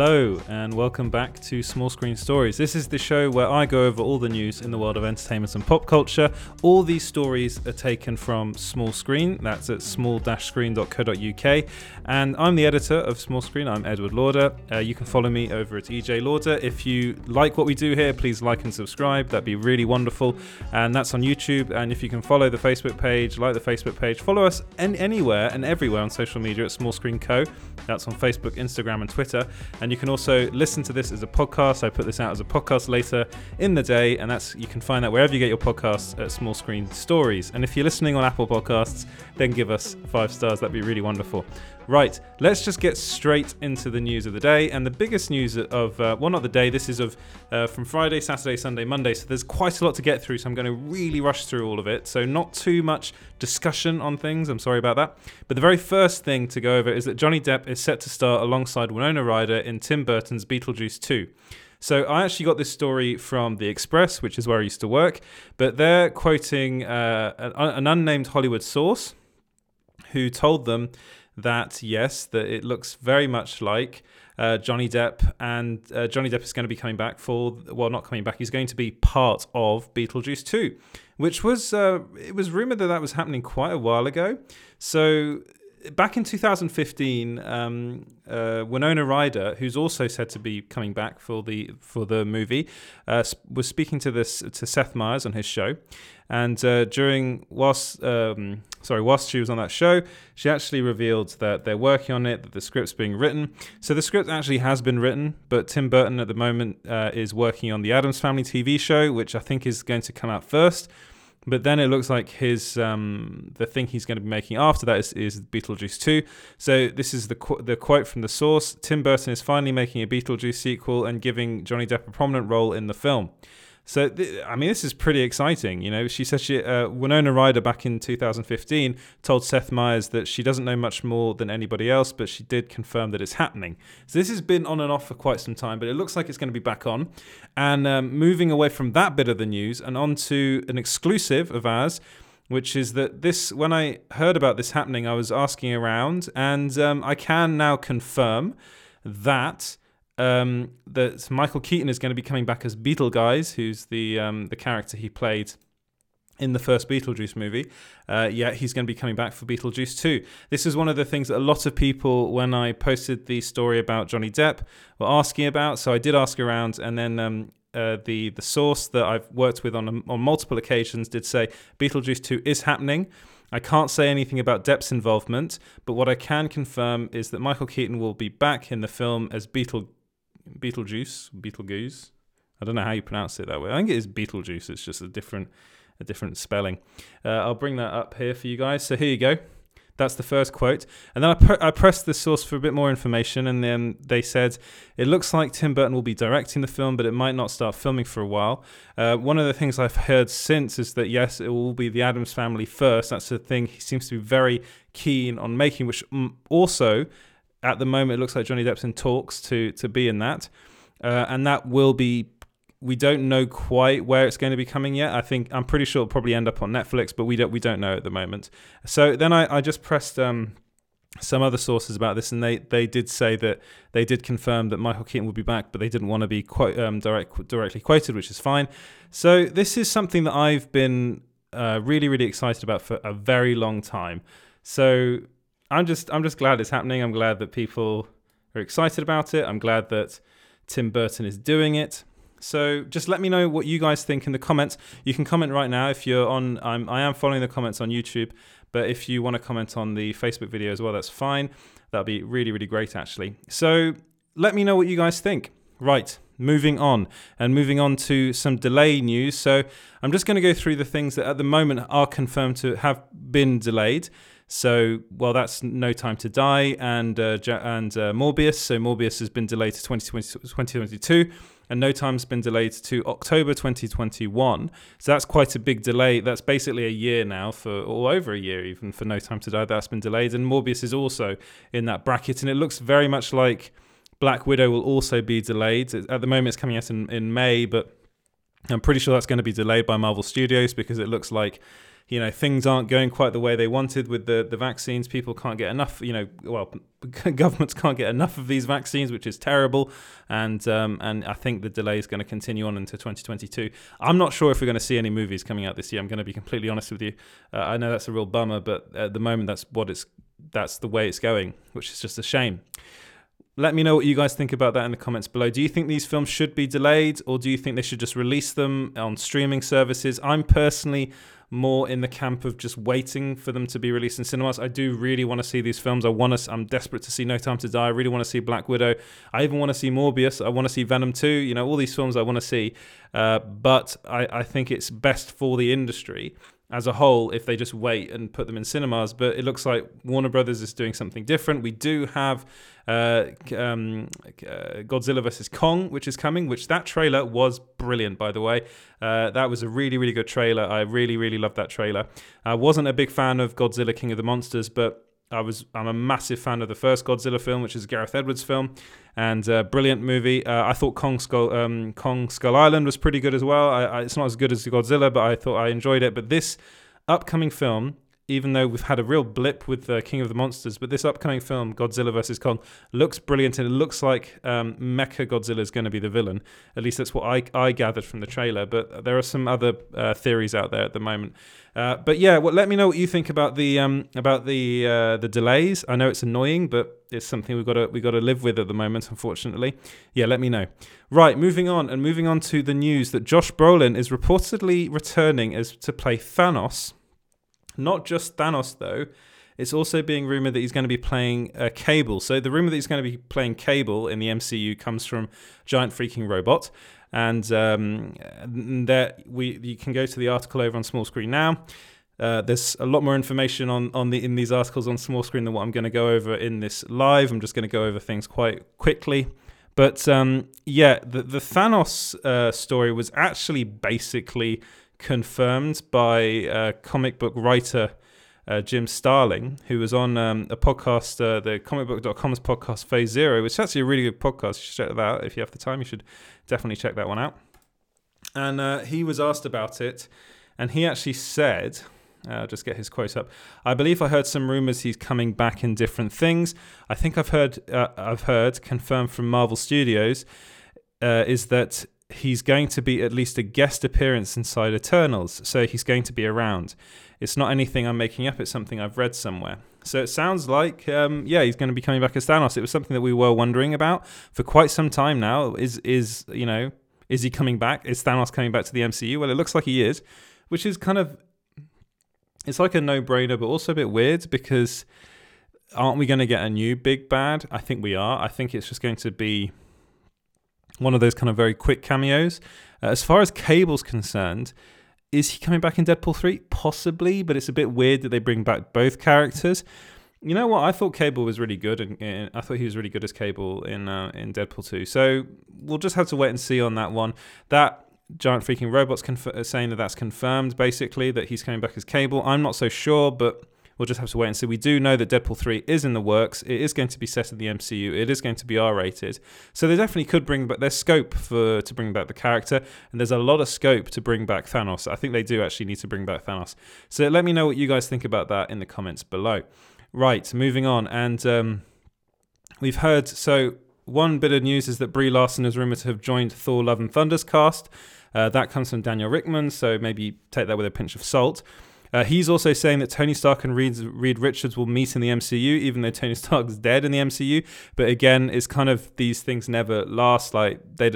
Hello, and welcome back to Small Screen Stories. This is the show where I go over all the news in the world of entertainment and pop culture. All these stories are taken from Small Screen, that's at small screen.co.uk. And I'm the editor of Small Screen, I'm Edward Lauder. Uh, you can follow me over at EJ Lauder. If you like what we do here, please like and subscribe, that'd be really wonderful. And that's on YouTube. And if you can follow the Facebook page, like the Facebook page, follow us an- anywhere and everywhere on social media at Small Screen Co. That's on Facebook, Instagram, and Twitter. And you can also listen to this as a podcast. I put this out as a podcast later in the day, and that's you can find that wherever you get your podcasts at Small Screen Stories. And if you're listening on Apple Podcasts, then give us five stars. That'd be really wonderful. Right, let's just get straight into the news of the day. And the biggest news of, uh, well, not the day, this is of uh, from Friday, Saturday, Sunday, Monday. So there's quite a lot to get through. So I'm going to really rush through all of it. So not too much discussion on things. I'm sorry about that. But the very first thing to go over is that Johnny Depp is set to star alongside Winona Ryder in Tim Burton's Beetlejuice 2. So I actually got this story from The Express, which is where I used to work, but they're quoting uh, an, an unnamed Hollywood source who told them that yes, that it looks very much like uh, Johnny Depp, and uh, Johnny Depp is going to be coming back for well, not coming back. He's going to be part of Beetlejuice 2, which was uh, it was rumored that that was happening quite a while ago. So back in 2015, um, uh, Winona Ryder, who's also said to be coming back for the for the movie, uh, was speaking to this to Seth Meyers on his show, and uh, during whilst um, sorry whilst she was on that show, she actually revealed that they're working on it, that the script's being written. So the script actually has been written, but Tim Burton at the moment uh, is working on the Addams Family TV show, which I think is going to come out first. But then it looks like his um, the thing he's going to be making after that is, is Beetlejuice 2. So this is the qu- the quote from the source: Tim Burton is finally making a Beetlejuice sequel and giving Johnny Depp a prominent role in the film. So th- I mean, this is pretty exciting. You know, she said she uh, Winona Ryder back in 2015 told Seth Meyers that she doesn't know much more than anybody else, but she did confirm that it's happening. So this has been on and off for quite some time, but it looks like it's going to be back on. And um, moving away from that bit of the news and on to an exclusive of ours which is that this when I heard about this happening, I was asking around, and um, I can now confirm that um, that Michael Keaton is going to be coming back as Beetlejuice, who's the um, the character he played in the first Beetlejuice movie. Uh, yeah, he's going to be coming back for Beetlejuice 2. This is one of the things that a lot of people, when I posted the story about Johnny Depp, were asking about. So I did ask around, and then um, uh, the the source that I've worked with on on multiple occasions did say Beetlejuice 2 is happening. I can't say anything about Depp's involvement, but what I can confirm is that Michael Keaton will be back in the film as Beetle Beetlejuice, Beetlejuice. I don't know how you pronounce it that way. I think it is Beetlejuice. It's just a different a different spelling. Uh, I'll bring that up here for you guys. So here you go. That's the first quote. And then I, pre- I pressed the source for a bit more information, and then they said it looks like Tim Burton will be directing the film, but it might not start filming for a while. Uh, one of the things I've heard since is that yes, it will be the Addams family first. That's the thing he seems to be very keen on making, which also at the moment, it looks like Johnny Depp's in talks to to be in that, uh, and that will be. We don't know quite where it's going to be coming yet. I think I'm pretty sure it'll probably end up on Netflix, but we don't we don't know at the moment. So then I, I just pressed um, some other sources about this, and they, they did say that they did confirm that Michael Keaton would be back, but they didn't want to be quote, um, direct, directly quoted, which is fine. So this is something that I've been uh, really really excited about for a very long time. So I'm just I'm just glad it's happening. I'm glad that people are excited about it. I'm glad that Tim Burton is doing it. So just let me know what you guys think in the comments. You can comment right now if you're on. I'm I am following the comments on YouTube, but if you want to comment on the Facebook video as well, that's fine. That'd be really really great actually. So let me know what you guys think. Right, moving on and moving on to some delay news. So I'm just going to go through the things that at the moment are confirmed to have been delayed. So, well, that's No Time to Die and uh, and uh, Morbius. So Morbius has been delayed to 2020, 2022 and No Time's been delayed to October 2021. So that's quite a big delay. That's basically a year now for, or over a year even for No Time to Die. That's been delayed, and Morbius is also in that bracket, and it looks very much like Black Widow will also be delayed. At the moment, it's coming out in, in May, but I'm pretty sure that's going to be delayed by Marvel Studios because it looks like you know things aren't going quite the way they wanted with the the vaccines. People can't get enough. You know, well, governments can't get enough of these vaccines, which is terrible. And um, and I think the delay is going to continue on into 2022. I'm not sure if we're going to see any movies coming out this year. I'm going to be completely honest with you. Uh, I know that's a real bummer, but at the moment that's what it's that's the way it's going, which is just a shame. Let me know what you guys think about that in the comments below. Do you think these films should be delayed or do you think they should just release them on streaming services? I'm personally more in the camp of just waiting for them to be released in cinemas. I do really want to see these films. I want to. I'm desperate to see No Time to Die. I really want to see Black Widow. I even want to see Morbius. I want to see Venom 2. You know, all these films I want to see. Uh, but I, I think it's best for the industry as a whole if they just wait and put them in cinemas. But it looks like Warner Brothers is doing something different. We do have uh, um, uh, Godzilla vs Kong, which is coming. Which that trailer was brilliant, by the way. Uh, that was a really, really good trailer. I really, really loved that trailer. I wasn't a big fan of Godzilla King of the Monsters, but I was I'm a massive fan of the first Godzilla film, which is Gareth Edwards' film, and uh, brilliant movie. Uh, I thought Kong Skull um, Kong Skull Island was pretty good as well. I, I, it's not as good as Godzilla, but I thought I enjoyed it. But this upcoming film even though we've had a real blip with uh, King of the Monsters, but this upcoming film, Godzilla vs. Kong, looks brilliant and it looks like um, Mecha Godzilla is going to be the villain. At least that's what I, I gathered from the trailer, but there are some other uh, theories out there at the moment. Uh, but yeah, well, let me know what you think about the um, about the uh, the delays. I know it's annoying, but it's something we've got to we got to live with at the moment. Unfortunately, yeah. Let me know. Right, moving on and moving on to the news that Josh Brolin is reportedly returning as to play Thanos not just Thanos, though. It's also being rumored that he's going to be playing uh, Cable. So the rumor that he's going to be playing Cable in the MCU comes from Giant Freaking Robot, and um, that we you can go to the article over on small screen now. Uh, there's a lot more information on on the in these articles on small screen than what I'm going to go over in this live. I'm just going to go over things quite quickly. But um, yeah, the the Thanos uh, story was actually basically confirmed by uh, comic book writer uh, Jim Starlin, who was on um, a podcast, uh, the comicbook.com's podcast Phase Zero, which is actually a really good podcast. You should check that out. If you have the time, you should definitely check that one out. And uh, he was asked about it, and he actually said, uh, I'll just get his quote up. I believe I heard some rumors he's coming back in different things. I think I've heard, uh, I've heard confirmed from Marvel Studios, uh, is that he's going to be at least a guest appearance inside Eternals, so he's going to be around. It's not anything I'm making up, it's something I've read somewhere. So it sounds like, um, yeah, he's going to be coming back as Thanos. It was something that we were wondering about for quite some time now. Is, is you know, is he coming back? Is Thanos coming back to the MCU? Well, it looks like he is, which is kind of, it's like a no brainer, but also a bit weird because aren't we going to get a new big bad? I think we are. I think it's just going to be one of those kind of very quick cameos. Uh, as far as Cable's concerned, is he coming back in Deadpool 3? Possibly, but it's a bit weird that they bring back both characters. You know what? I thought Cable was really good, and, I thought he was really good as Cable in uh, in Deadpool 2. So we'll just have to wait and see on that one. That giant freaking robots conf- saying that that's confirmed, basically that he's coming back as Cable. I'm not so sure, but We'll just have to wait and see. We do know that Deadpool 3 is in the works. It is going to be set in the MCU. It is going to be R rated. So they definitely could bring back, there's scope for to bring back the character, and there's a lot of scope to bring back Thanos. I think they do actually need to bring back Thanos. So let me know what you guys think about that in the comments below. Right, moving on. And um, we've heard, so one bit of news is that Brie Larson is rumored to have joined Thor Love and Thunder's cast. Uh, that comes from Daniel Richtman, so maybe take that with a pinch of salt. Uh, he's also saying that Tony Stark and Reed, Reed Richards will meet in the MCU, even though Tony Stark's dead in the MCU. But again, it's kind of these things never last. Like they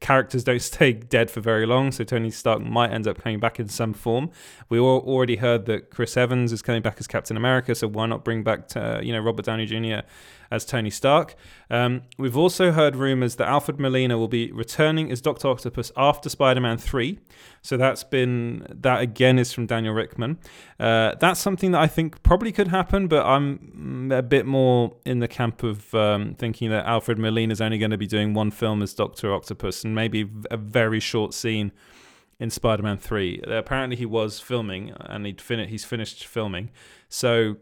characters don't stay dead for very long, so Tony Stark might end up coming back in some form. We all already heard that Chris Evans is coming back as Captain America, so why not bring back to, uh, you know Robert Downey Jr. as Tony Stark? Um, we've also heard rumors that Alfred Molina will be returning as Doctor Octopus after Spider-Man Three. So that's been that again is from Daniel Richtman. Uh, that's something that I think probably could happen, but I'm a bit more in the camp of um, thinking that Alfred Molina is only going to be doing one film as Doctor Octopus and maybe a very short scene in Spider-Man Three. Apparently, he was filming and he'd fin- he's finished filming. So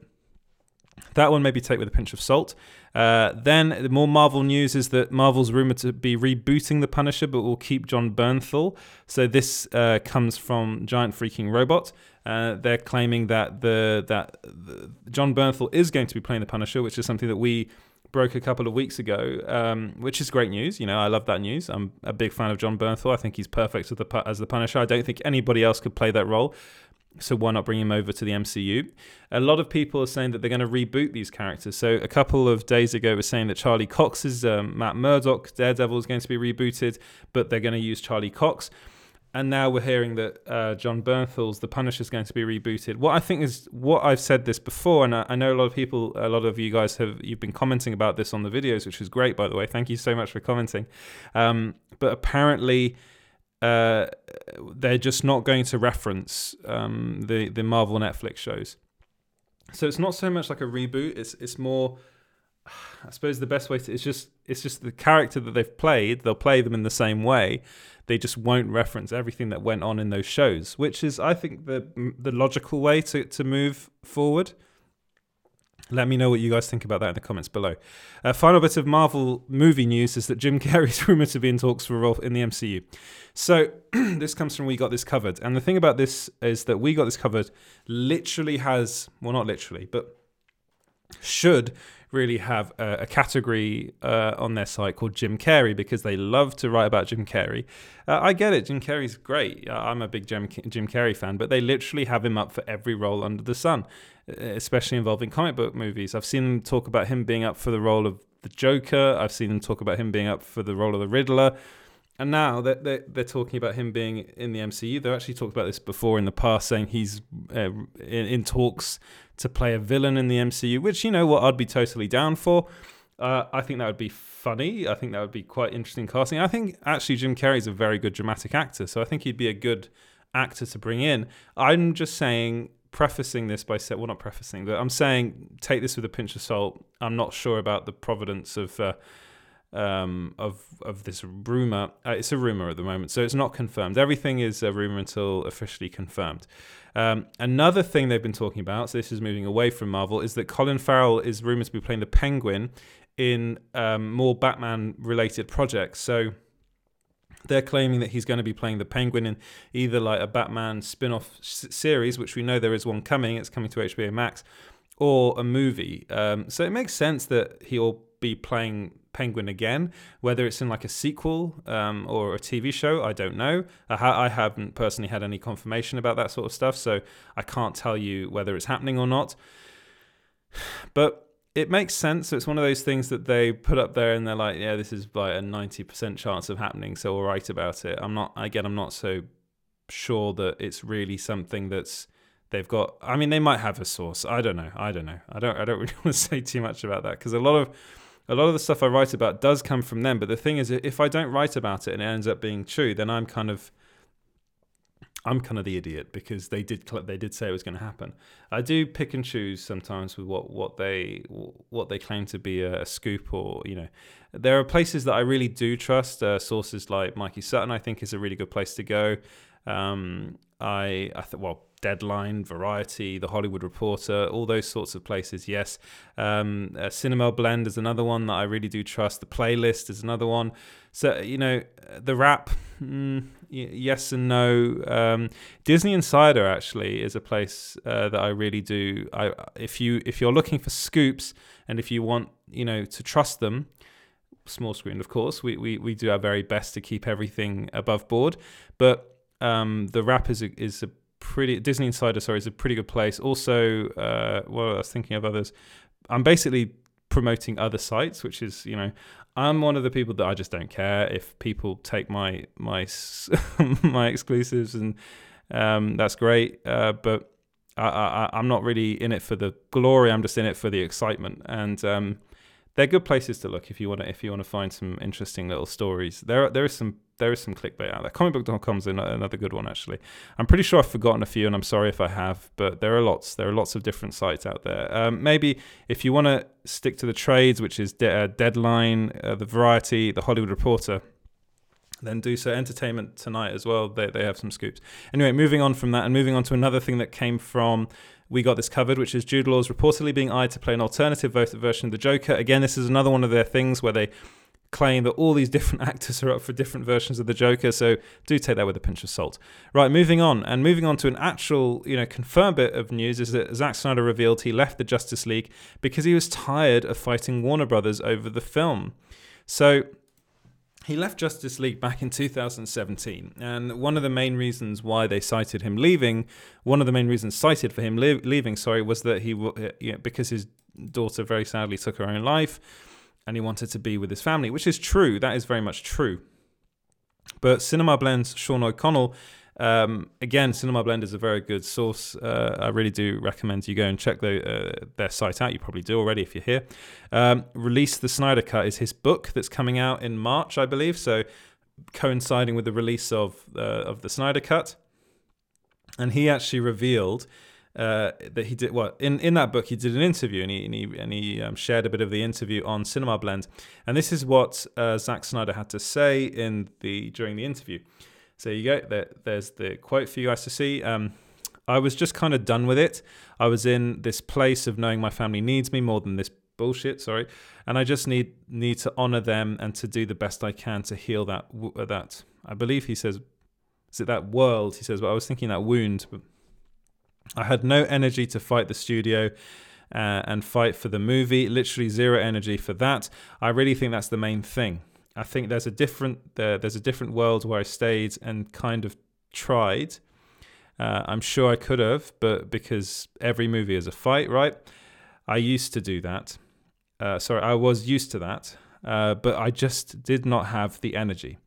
that one maybe take with a pinch of salt. Uh, then the more Marvel news is that Marvel's rumored to be rebooting the Punisher, but will keep Jon Bernthal. So this uh, comes from Giant Freaking Robot. Uh, they're claiming that the that the, Jon Bernthal is going to be playing the Punisher, which is something that we broke a couple of weeks ago, um, which is great news. You know, I love that news. I'm a big fan of Jon Bernthal. I think he's perfect as the, as the Punisher. I don't think anybody else could play that role. So why not bring him over to the MCU? A lot of people are saying that they're going to reboot these characters. So a couple of days ago, was saying that Charlie Cox's um, Matt Murdock Daredevil is going to be rebooted, but they're going to use Charlie Cox. And now we're hearing that uh, Jon Bernthal's The Punisher is going to be rebooted. What I think is what I've said this before, and I, I know a lot of people, a lot of you guys have you've been commenting about this on the videos, which is great, by the way. Thank you so much for commenting. Um, but apparently uh, they're just not going to reference um, the the Marvel Netflix shows. So it's not so much like a reboot. It's it's more. I suppose the best way to it's just it's just the character that they've played. They'll play them in the same way. They just won't reference everything that went on in those shows, which is I think the the logical way to to move forward. Let me know what you guys think about that in the comments below. Uh, final bit of Marvel movie news is that Jim Carrey is rumored to be in talks for a role in the MCU. So this comes from We Got This Covered. And the thing about this is that We Got This Covered literally has, well, not literally, but should really have a, a category uh, on their site called Jim Carrey because they love to write about Jim Carrey. Uh, I get it, Jim Carrey's great. I'm a big Jim, Jim Carrey fan, but they literally have him up for every role under the sun, especially involving comic book movies. I've seen them talk about him being up for the role of the Joker. I've seen them talk about him being up for the role of the Riddler. And now they're, they're, they're, talking about him being in the MCU. They've actually talked about this before in the past, saying he's uh, in, in, talks to play a villain in the MCU, which, you know what, I'd be totally down for. Uh, I think that would be funny. I think that would be quite interesting casting. I think actually Jim Carrey's a very good dramatic actor, so I think he'd be a good actor to bring in. I'm just saying, prefacing this by saying, well, not prefacing, but I'm saying take this with a pinch of salt. I'm not sure about the providence of. Uh, um, of of this rumor. Uh, it's a rumor at the moment, so it's not confirmed. Everything is a rumor until officially confirmed. Um, another thing they've been talking about, so this is moving away from Marvel, is that Colin Farrell is rumored to be playing the Penguin in um, more Batman-related projects. So they're claiming that he's going to be playing the Penguin in either like a Batman spin-off s- series, which we know there is one coming. It's coming to HBO Max, or a movie. Um, so it makes sense that he'll be playing Penguin again. Whether it's in like a sequel um, or a TV show, I don't know. I, ha- I, haven't personally had any confirmation about that sort of stuff, so I can't tell you whether it's happening or not. But it makes sense. It's one of those things that they put up there and they're like, yeah, this is like a 90% chance of happening, so we'll write about it. I'm not, again, I'm not so sure that it's really something that's they've got i mean they might have a source i don't know i don't know i don't i don't really want to say too much about that because a lot of a lot of the stuff I write about does come from them. But the thing is, if I don't write about it and it ends up being true, then I'm kind of I'm kind of the idiot because they did they did say it was going to happen. I do pick and choose sometimes with what what they what they claim to be a, scoop or you know. There are places that I really do trust. Uh, sources like Mikey Sutton, I think, is a really good place to go. Um, I I thought well Deadline, Variety, The Hollywood Reporter, all those sorts of places. Yes, um, uh, Cinema Blend is another one that I really do trust. The Playlist is another one. So you know, the Wrap, mm, y- yes and no. Um, Disney Insider actually is a place uh, that I really do. I if you if you're looking for scoops and if you want you know to trust them small screen of course we, we we do our very best to keep everything above board but um, the wrap is a, is a pretty Disney Insider. Sorry, is a pretty good place. Also, uh, well, I was thinking of others. I'm basically promoting other sites, which is you know I'm one of the people that I just don't care if people take my my my exclusives and um, that's great. Uh, but I, I, I'm not really in it for the glory. I'm just in it for the excitement. And um, they're good places to look if you want to if you want to find some interesting little stories. There there is some there is some clickbait out there. Comicbook.com is another good one actually. I'm pretty sure I've forgotten a few, and I'm sorry if I have, but there are lots. There are lots of different sites out there. Um, maybe if you want to stick to the trades, which is de- uh, Deadline, uh, the Variety, the Hollywood Reporter. then do so. Entertainment Tonight as well. They they have some scoops. Anyway, moving on from that and moving on to another thing that came from. We got this covered, which is Jude Law is reportedly being eyed to play an alternative version of the Joker. Again, this is another one of their things where they claim that all these different actors are up for different versions of the Joker. So do take that with a pinch of salt. Right, moving on, and moving on to an actual, you know, confirmed bit of news is that Zack Snyder revealed he left the Justice League because he was tired of fighting Warner Brothers over the film. So he left Justice League back in 2017, and one of the main reasons why they cited him leaving, one of the main reasons cited for him leaving, sorry, was that he, uh, you know, because his daughter very sadly took her own life and he wanted to be with his family, which is true. That is very much true. But Cinema Blend's Sean O'Connell, um, again, Cinema Blend is a very good source. Uh, I really do recommend you go and check the, uh, their site out. You probably do already if you're here. Um, Release the Snyder Cut is his book that's coming out in March, I believe. So coinciding with the release of uh, of the Snyder Cut, and he actually revealed uh, that he did well in, in that book he did an interview and he and he, and he um, shared a bit of the interview on cinema blend and this is what uh, Zack Snyder had to say in the during the interview so you go there, there's the quote for you guys to see um, I was just kind of done with it I was in this place of knowing my family needs me more than this bullshit sorry and I just need need to honor them and to do the best I can to heal that that I believe he says is it that world he says but I was thinking that wound but I had no energy to fight the studio. Uh, and fight for the movie. Literally zero energy for that. I really think that's the main thing. I think there's a different there's a different world where I stayed and kind of tried. Uh, I'm sure I could have, but because every movie is a fight, right? I used to do that. Uh, sorry, I was used to that, uh, but I just did not have the energy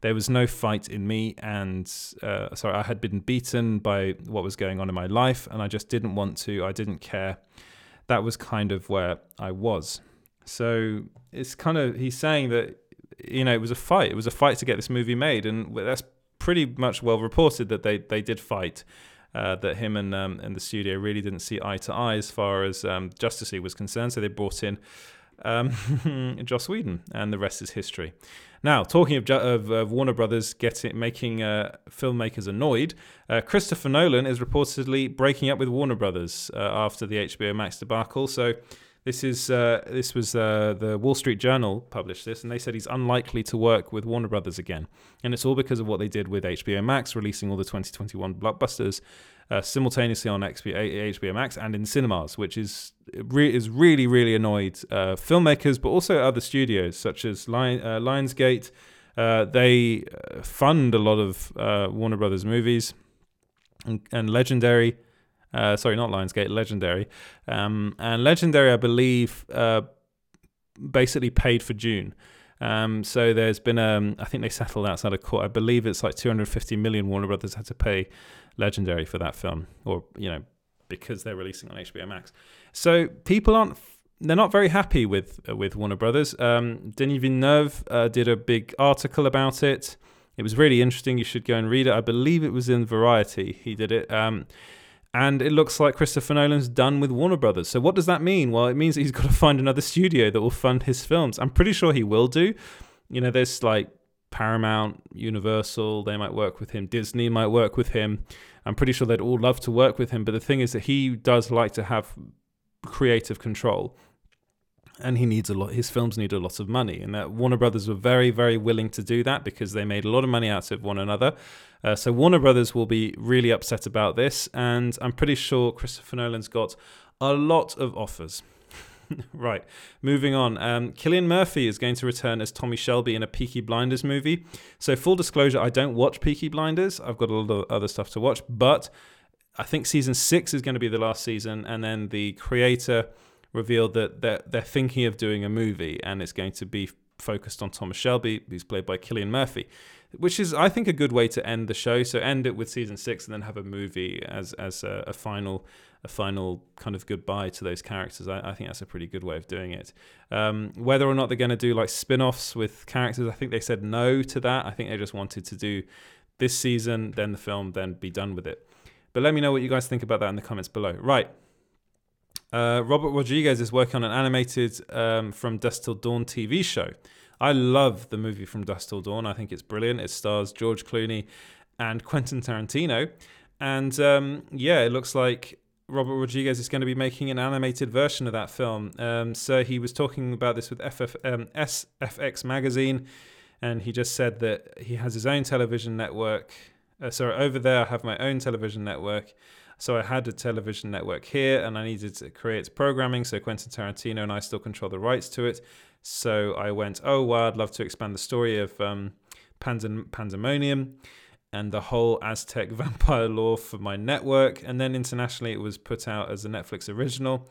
there was no fight in me, and uh, sorry, I had been beaten by what was going on in my life, and I just didn't want to. I didn't care. That was kind of where I was. So it's kind of he's saying that you know it was a fight. It was a fight to get this movie made, and that's pretty much well reported that they they did fight. Uh, that him and um, and the studio really didn't see eye to eye as far as um, Justice League was concerned. So they brought in um, Joss Whedon, and the rest is history. Now, talking of, of, of Warner Brothers getting making uh, filmmakers annoyed, uh, Christopher Nolan is reportedly breaking up with Warner Brothers uh, after the HBO Max debacle. So. This is uh, this was uh, the Wall Street Journal published this, and they said he's unlikely to work with Warner Brothers again, and it's all because of what they did with HBO Max, releasing all the 2021 blockbusters uh, simultaneously on HBO Max and in cinemas, which is is really really annoyed uh, filmmakers, but also other studios such as Lion- uh, Lionsgate. Uh, they fund a lot of Warner Brothers movies and, and Legendary. Sorry, not Lionsgate, Legendary. Um, and Legendary, I believe, uh, basically paid for June. Um, so there's been, um, I think they settled outside of court. I believe it's like 250 million Warner Brothers had to pay Legendary for that film, or you know, because they're releasing on HBO Max. So people aren't, they're not very happy with uh, with Warner Brothers. Um, Denis Villeneuve uh, did a big article about it. It was really interesting. You should go and read it. I believe it was in Variety. He did it. Um, and it looks like Christopher Nolan's done with Warner Brothers. So what does that mean? Well, it means that he's got to find another studio that will fund his films. I'm pretty sure he will do. You know, there's like Paramount, Universal, they might work with him. Disney might work with him. I'm pretty sure they'd all love to work with him. But the thing is that he does like to have creative control. And he needs a lot. His films need a lot of money, and that Warner Brothers were very, very willing to do that because they made a lot of money out of one another. Uh, so Warner Brothers will be really upset about this, and I'm pretty sure Christopher Nolan's got a lot of offers. right, moving on. Um, Cillian Murphy is going to return as Tommy Shelby in a Peaky Blinders movie. So, full disclosure, I don't watch Peaky Blinders. I've got a lot of other stuff to watch, but I think season six is going to be the last season, and then the creator revealed that they're, they're thinking of doing a movie, and it's going to be focused on Thomas Shelby, who's played by Cillian Murphy which is I think a good way to end the show. So end it with season six and then have a movie as as a, a final a final kind of goodbye to those characters. I, I think that's a pretty good way of doing it. Um, whether or not they're going to do like spin-offs with characters, I think they said no to that. I think they just wanted to do this season, then the film, then be done with it. But let me know what you guys think about that in the comments below. Right. Uh, Robert Rodriguez is working on an animated um, From Dusk Till Dawn TV show. I love the movie From Dusk Till Dawn. I think it's brilliant. It stars George Clooney and Quentin Tarantino. And um, yeah, it looks like Robert Rodriguez is going to be making an animated version of that film. Um, so he was talking about this with FF, um, SFX magazine, and he just said that he has his own television network. Uh, sorry, over there I have my own television network. So I had a television network here, and I needed to create programming. So Quentin Tarantino and I still control the rights to it. So I went, oh wow, I'd love to expand the story of um, Pandem- Pandemonium and the whole Aztec vampire lore for my network. And then internationally, it was put out as a Netflix original.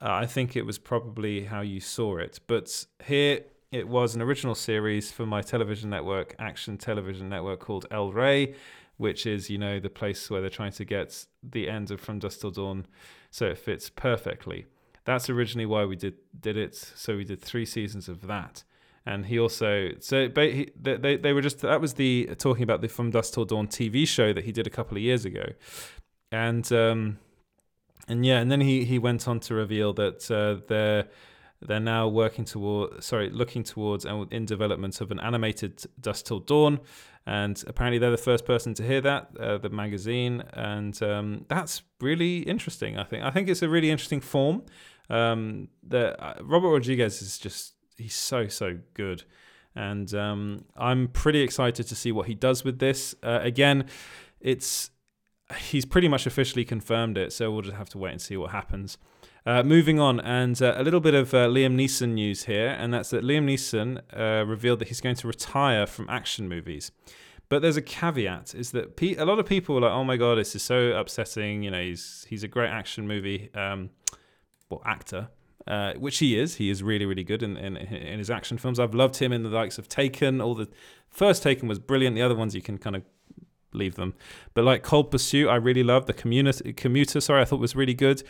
Uh, I think it was probably how you saw it. But here it was an original series for my television network, Action Television Network, called El Rey, which is, you know, the place where they're trying to get the end of From Dusk Till Dawn so it fits perfectly. That's originally why we did did it. So we did three seasons of that and he also so they, they they were just that was the talking about the From Dusk Till Dawn TV show that he did a couple of years ago, and um, and yeah, and then he he went on to reveal that uh, they're they're now working toward sorry looking towards and in development of an animated Dusk Till Dawn, and apparently they're the first person to hear that uh, the magazine, and um, that's really interesting. I think I think it's a really interesting form. Um, that uh, Robert Rodriguez is just he's so so good, and um, I'm pretty excited to see what he does with this. Uh, again, it's he's pretty much officially confirmed it, so we'll just have to wait and see what happens. Uh, moving on, and uh, a little bit of uh, Liam Neeson news here, and that's that Liam Neeson uh, revealed that he's going to retire from action movies. But there's a caveat: is that pe- a lot of people are like, "Oh my god, this is so upsetting." You know, he's he's a great action movie, um, well, actor, uh, which he is. He is really, really good in, in, in his action films. I've loved him in the likes of Taken. All the first Taken was brilliant. The other ones you can kind of leave them. But like Cold Pursuit, I really loved. The community, Commuter, sorry, I thought was really good.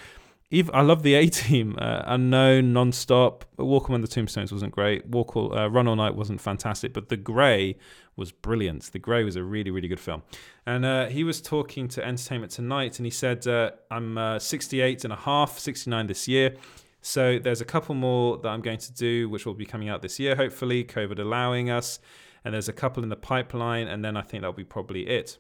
Even, I love the A Team, uh, Unknown, Nonstop. Walk Among the Tombstones wasn't great. Walk All, uh, Run All Night wasn't fantastic, but The Grey was brilliant. The Grey was a really, really good film. And uh, he was talking to Entertainment Tonight, and he said, uh, "I'm uh, 68 and a half, 69 this year." So there's a couple more that I'm going to do, which will be coming out this year, hopefully, COVID allowing us. And there's a couple in the pipeline, and then I think that'll be probably it.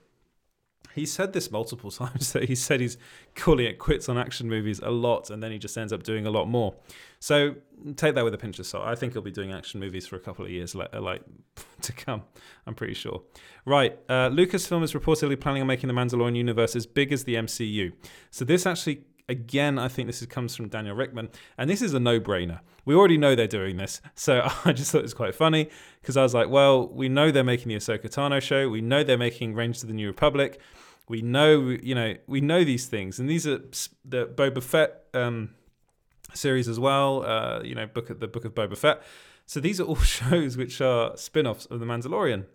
He said this multiple times that he said he's calling it quits on action movies a lot, and then he just ends up doing a lot more. So take that with a pinch of salt. I think he'll be doing action movies for a couple of years, like, like to come. I'm pretty sure. Right, uh, Lucasfilm is reportedly planning on making the Mandalorian universe as big as the MCU. So this actually Again, I think this comes from Daniel Richtman, and this is a no-brainer. We already know they're doing this, so I just thought it was quite funny because I was like, well, we know they're making the Ahsoka Tano show, we know they're making Range to the New Republic, we know, you know, we know these things, and these are the Boba Fett um, series as well. Uh, you know, book of the Book of Boba Fett. So these are all shows which are spin-offs of The Mandalorian,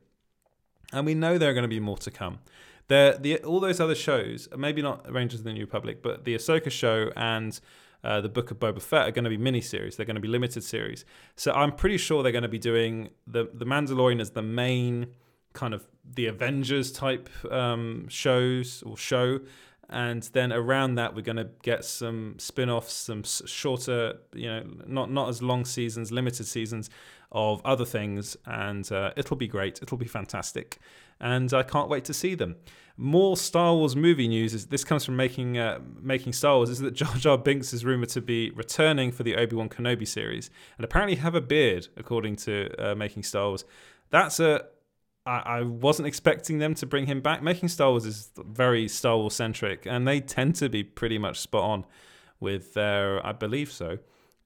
and we know there are going to be more to come. The the all those other shows, maybe not Rangers of the New Republic, but the Ahsoka show and uh, the Book of Boba Fett are going to be mini series. They're going to be limited series. So I'm pretty sure they're going to be doing the the Mandalorian as the main kind of the Avengers type um, shows or show. And then around that, we're going to get some spin-offs, some shorter, you know, not not as long seasons, limited seasons of other things, and uh, it'll be great. It'll be fantastic and I can't wait to see them. More Star Wars movie news. Is, this comes from making uh, making Star Wars. Is that Jar Jar Binks is rumored to be returning for the Obi Wan Kenobi series, and apparently have a beard, according to uh, making Star Wars. That's a I, wasn't expecting them to bring him back. Making Star Wars is very Star Wars centric, and they tend to be pretty much spot on with their. I believe so.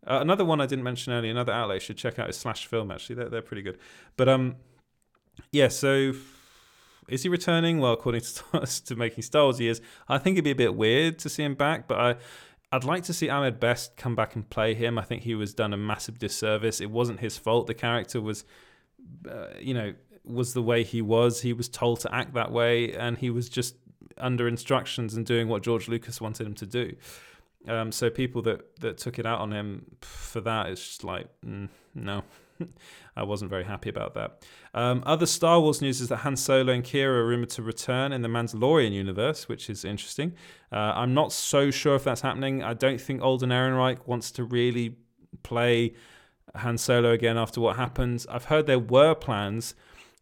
Uh, another one I didn't mention earlier, another outlet you should check out is Slash Film. Actually, they're they're pretty good. But um, yeah. So is he returning? Well, according to to making Star Wars, he is. I think it'd be a bit weird to see him back, but I. I'd like to see Ahmed Best come back and play him. I think he was done a massive disservice. It wasn't his fault. The character was, uh, you know, was the way he was. He was told to act that way, and he was just under instructions and doing what George Lucas wanted him to do. Um, so people that that took it out on him for that, it's just like, mm, no, I wasn't very happy about that. Um, other Star Wars news is that Han Solo and Qi'ra are rumored to return in the Mandalorian universe, which is interesting. Uh, I'm not so sure if that's happening. I don't think Alden Ehrenreich wants to really play Han Solo again after what happened. I've heard there were plans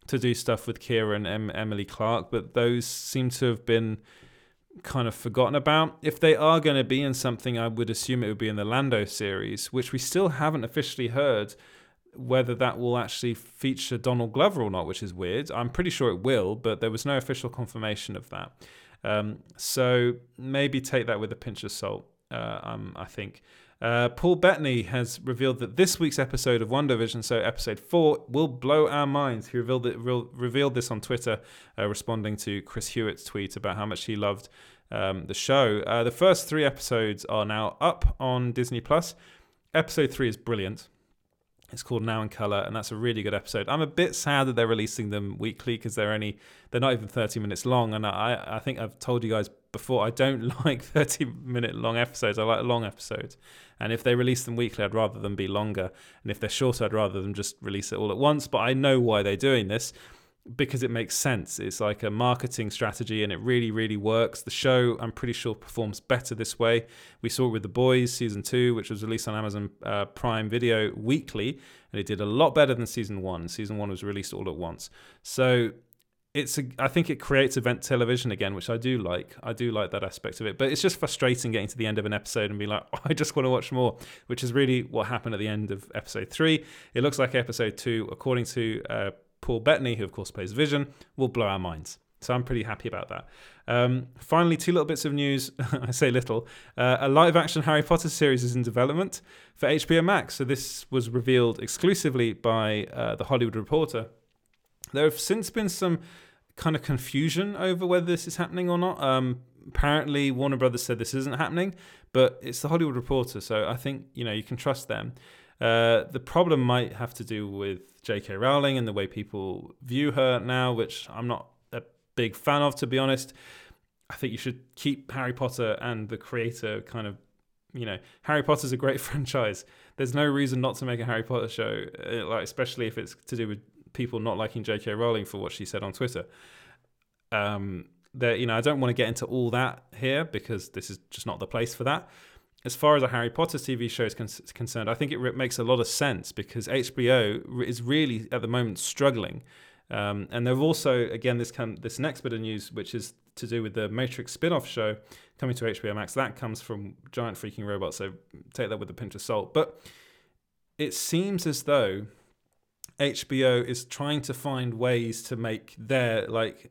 to do stuff with Qi'ra and em- Emily Clark, but those seem to have been kind of forgotten about. If they are going to be in something, I would assume it would be in the Lando series, which we still haven't officially heard whether that will actually feature Donald Glover or not, which is weird. I'm pretty sure it will, but there was no official confirmation of that. Um, so maybe take that with a pinch of salt. Uh, um, I think. Uh, Paul Bettany has revealed that this week's episode of WandaVision, so episode four, will blow our minds. He revealed it, re- revealed this on Twitter, uh, responding to Chris Hewitt's tweet about how much he loved um, the show. Uh, the first three episodes are now up on Disney Plus. Episode three is brilliant. It's called Now in Color, and that's a really good episode. I'm a bit sad that they're releasing them weekly because they're only they're not even 30 minutes long, and I I think I've told you guys before I don't like 30 minute long episodes. I like long episodes, and if they release them weekly, I'd rather them be longer, and if they're shorter, I'd rather them just release it all at once. But I know why they're doing this because it makes sense. It's like a marketing strategy and it really, really works. The show, I'm pretty sure, performs better this way. We saw it with The Boys season two, which was released on Amazon uh, Prime Video weekly, and it did a lot better than season one. Season one was released all at once. So it's a, I think it creates event television again, which I do like. I do like that aspect of it, but it's just frustrating getting to the end of an episode and be like, oh, I just want to watch more, which is really what happened at the end of episode three. It looks like episode two, according to uh, Paul Bettany, who of course plays Vision, will blow our minds. So I'm pretty happy about that. Um, finally, two little bits of news. I say little. Uh, a live action Harry Potter series is in development for HBO Max. So this was revealed exclusively by uh, The Hollywood Reporter. There have since been some kind of confusion over whether this is happening or not. Um, apparently, Warner Brothers said this isn't happening, but it's The Hollywood Reporter. So I think, you know, you can trust them. Uh, the problem might have to do with J.K. Rowling and the way people view her now, which I'm not a big fan of, to be honest. I think you should keep Harry Potter and the creator kind of, you know, Harry Potter's a great franchise. There's no reason not to make a Harry Potter show, uh, like especially if it's to do with people not liking J.K. Rowling for what she said on Twitter. Um, there, you know, I don't want to get into all that here because this is just not the place for that as far as a Harry Potter TV show is con- concerned, I think it re- makes a lot of sense because HBO re- is really at the moment struggling. Um, and they've also, again, this come this next bit of news, which is to do with the Matrix spin-off show coming to HBO Max. That comes from Giant Freaking Robots, so take that with a pinch of salt. But it seems as though HBO is trying to find ways to make their like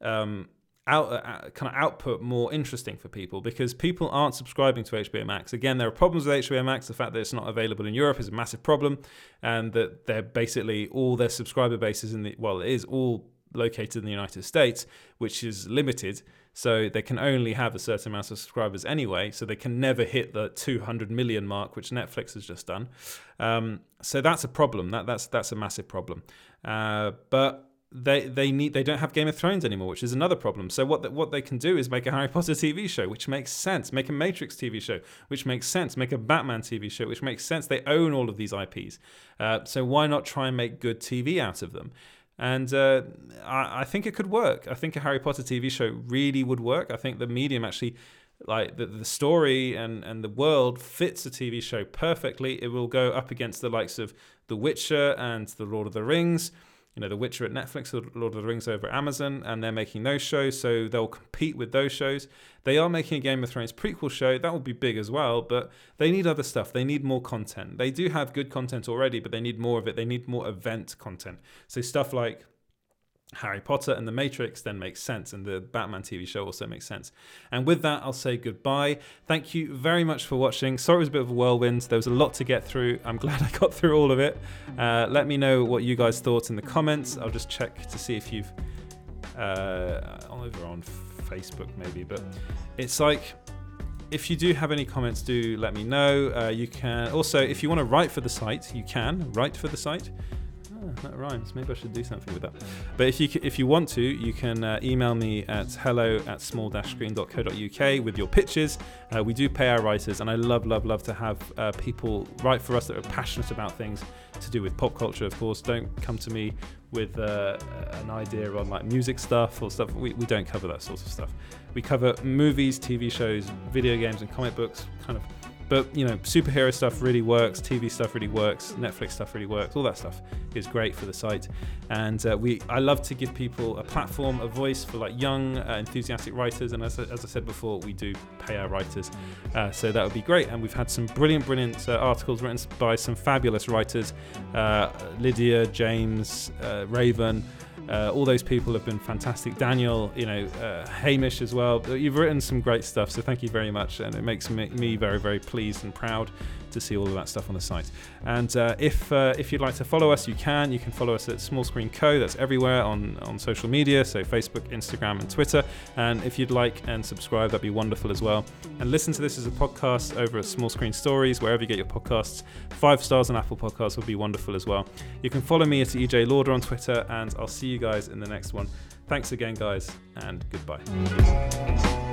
um, out uh, kind of output more interesting for people because people aren't subscribing to HBO Max. Again, there are problems with HBO Max. The fact that it's not available in Europe is a massive problem, and that they're basically all their subscriber bases in the well, it is all located in the United States, which is limited. So they can only have a certain amount of subscribers anyway. So they can never hit the 200 million mark, which Netflix has just done. Um, so that's a problem. That that's that's a massive problem. Uh, but they they need they don't have Game of Thrones anymore, which is another problem. So what the, what they can do is make a Harry Potter TV show, which makes sense. Make a Matrix TV show, which makes sense. Make a Batman TV show, which makes sense. They own all of these IPs, uh, so why not try and make good TV out of them? And uh, I, I think it could work. I think a Harry Potter TV show really would work. I think the medium actually like the, the story and, and the world fits a TV show perfectly. It will go up against the likes of The Witcher and The Lord of the Rings you know, The Witcher at Netflix, Lord of the Rings over at Amazon, and they're making those shows, so they'll compete with those shows. They are making a Game of Thrones prequel show, that will be big as well, but they need other stuff. They need more content. They do have good content already, but they need more of it. They need more event content. So stuff like Harry Potter and The Matrix then makes sense, and the Batman TV show also makes sense. And with that, I'll say goodbye. Thank you very much for watching. Sorry it was a bit of a whirlwind. There was a lot to get through. I'm glad I got through all of it. Uh, let me know what you guys thought in the comments. I'll just check to see if you've uh, over on Facebook maybe, but it's like if you do have any comments, do let me know. Uh, you can also, if you want to write for the site, you can write for the site that rhymes. Maybe I should do something with that. But if you if you want to, you can uh, email me at hello at small-screen.co.uk with your pitches. Uh, we do pay our writers, and I love, love, love to have uh, people write for us that are passionate about things to do with pop culture. Of course, don't come to me with uh, an idea on like music stuff or stuff. We, we don't cover that sort of stuff. We cover movies, TV shows, video games, and comic books, kind of But you know, superhero stuff really works, TV stuff really works, Netflix stuff really works. All that stuff is great for the site, and uh, we I love to give people a platform, a voice for like young, uh, enthusiastic writers. And as, as I said before, we do pay our writers, uh, so that would be great. And we've had some brilliant, brilliant uh, articles written by some fabulous writers, uh, Lydia, James, uh, Raven. Uh, all those people have been fantastic. Daniel, you know, uh, Hamish as well. You've written some great stuff, so thank you very much, and it makes me, me very, very pleased and proud to see all of that stuff on the site. And uh, if uh, if you'd like to follow us, you can. You can follow us at Small Screen Co. That's everywhere on on social media, so Facebook, Instagram, and Twitter. And if you'd like and subscribe, that'd be wonderful as well. And listen to this as a podcast over at Small Screen Stories, wherever you get your podcasts. Five stars on Apple Podcasts would be wonderful as well. You can follow me at EJ Lauder on Twitter, and I'll see you guys in the next one. Thanks again, guys, and goodbye.